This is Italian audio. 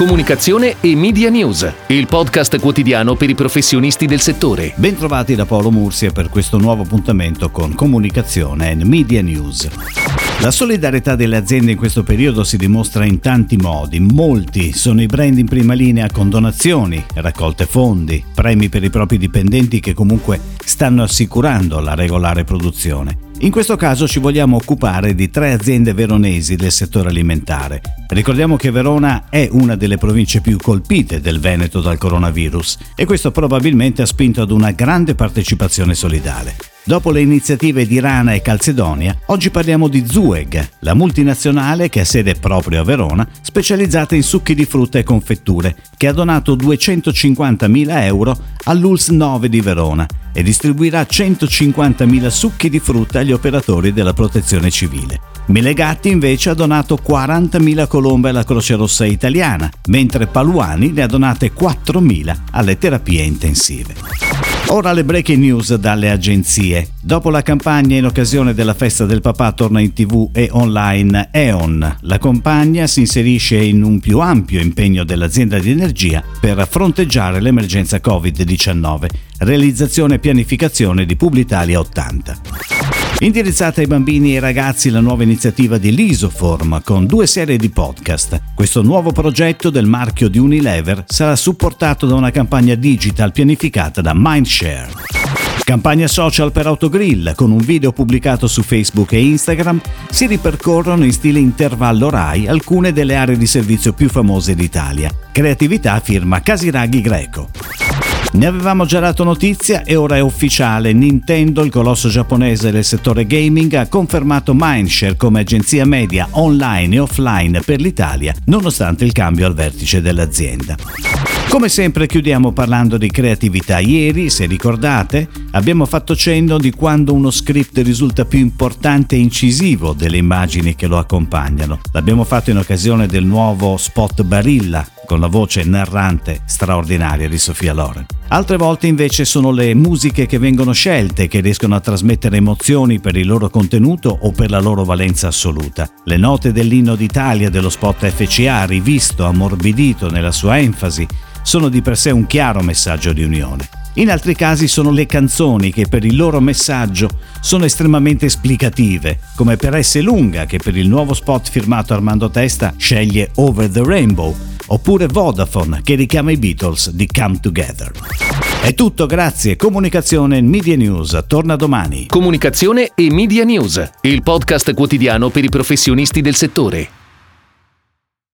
Comunicazione e Media News, il podcast quotidiano per i professionisti del settore. Bentrovati da Paolo Mursia per questo nuovo appuntamento con Comunicazione e Media News. La solidarietà delle aziende in questo periodo si dimostra in tanti modi. Molti sono i brand in prima linea con donazioni, raccolte fondi, premi per i propri dipendenti che comunque stanno assicurando la regolare produzione. In questo caso ci vogliamo occupare di tre aziende veronesi del settore alimentare. Ricordiamo che Verona è una delle province più colpite del Veneto dal coronavirus e questo probabilmente ha spinto ad una grande partecipazione solidale. Dopo le iniziative di Rana e Calcedonia, oggi parliamo di Zueg, la multinazionale che ha sede proprio a Verona, specializzata in succhi di frutta e confetture, che ha donato 250.000 euro all'ULS 9 di Verona e distribuirà 150.000 succhi di frutta agli operatori della protezione civile. Melegatti invece ha donato 40.000 colombe alla Croce Rossa italiana, mentre Paluani ne ha donate 4.000 alle terapie intensive. Ora le breaking news dalle agenzie. Dopo la campagna in occasione della festa del papà torna in tv e online E.ON. La compagna si inserisce in un più ampio impegno dell'azienda di energia per fronteggiare l'emergenza Covid-19. Realizzazione e pianificazione di Publitalia 80. Indirizzata ai bambini e ai ragazzi la nuova iniziativa di Lisoform con due serie di podcast. Questo nuovo progetto del marchio di Unilever sarà supportato da una campagna digital pianificata da Mindshare. Campagna social per Autogrill, con un video pubblicato su Facebook e Instagram, si ripercorrono in stile intervallo RAI alcune delle aree di servizio più famose d'Italia. Creatività firma Casiraghi Greco. Ne avevamo già dato notizia e ora è ufficiale. Nintendo, il colosso giapponese del settore gaming, ha confermato Mindshare come agenzia media online e offline per l'Italia, nonostante il cambio al vertice dell'azienda. Come sempre chiudiamo parlando di creatività. Ieri, se ricordate, abbiamo fatto cenno di quando uno script risulta più importante e incisivo delle immagini che lo accompagnano. L'abbiamo fatto in occasione del nuovo spot Barilla con la voce narrante straordinaria di Sofia Loren. Altre volte invece sono le musiche che vengono scelte che riescono a trasmettere emozioni per il loro contenuto o per la loro valenza assoluta. Le note dell'inno d'Italia dello spot FCA, rivisto, ammorbidito nella sua enfasi, sono di per sé un chiaro messaggio di unione. In altri casi sono le canzoni che per il loro messaggio sono estremamente esplicative, come per S. Lunga che per il nuovo spot firmato Armando Testa sceglie Over the Rainbow, oppure Vodafone che richiama i Beatles di Come Together. È tutto, grazie. Comunicazione e Media News torna domani. Comunicazione e Media News, il podcast quotidiano per i professionisti del settore.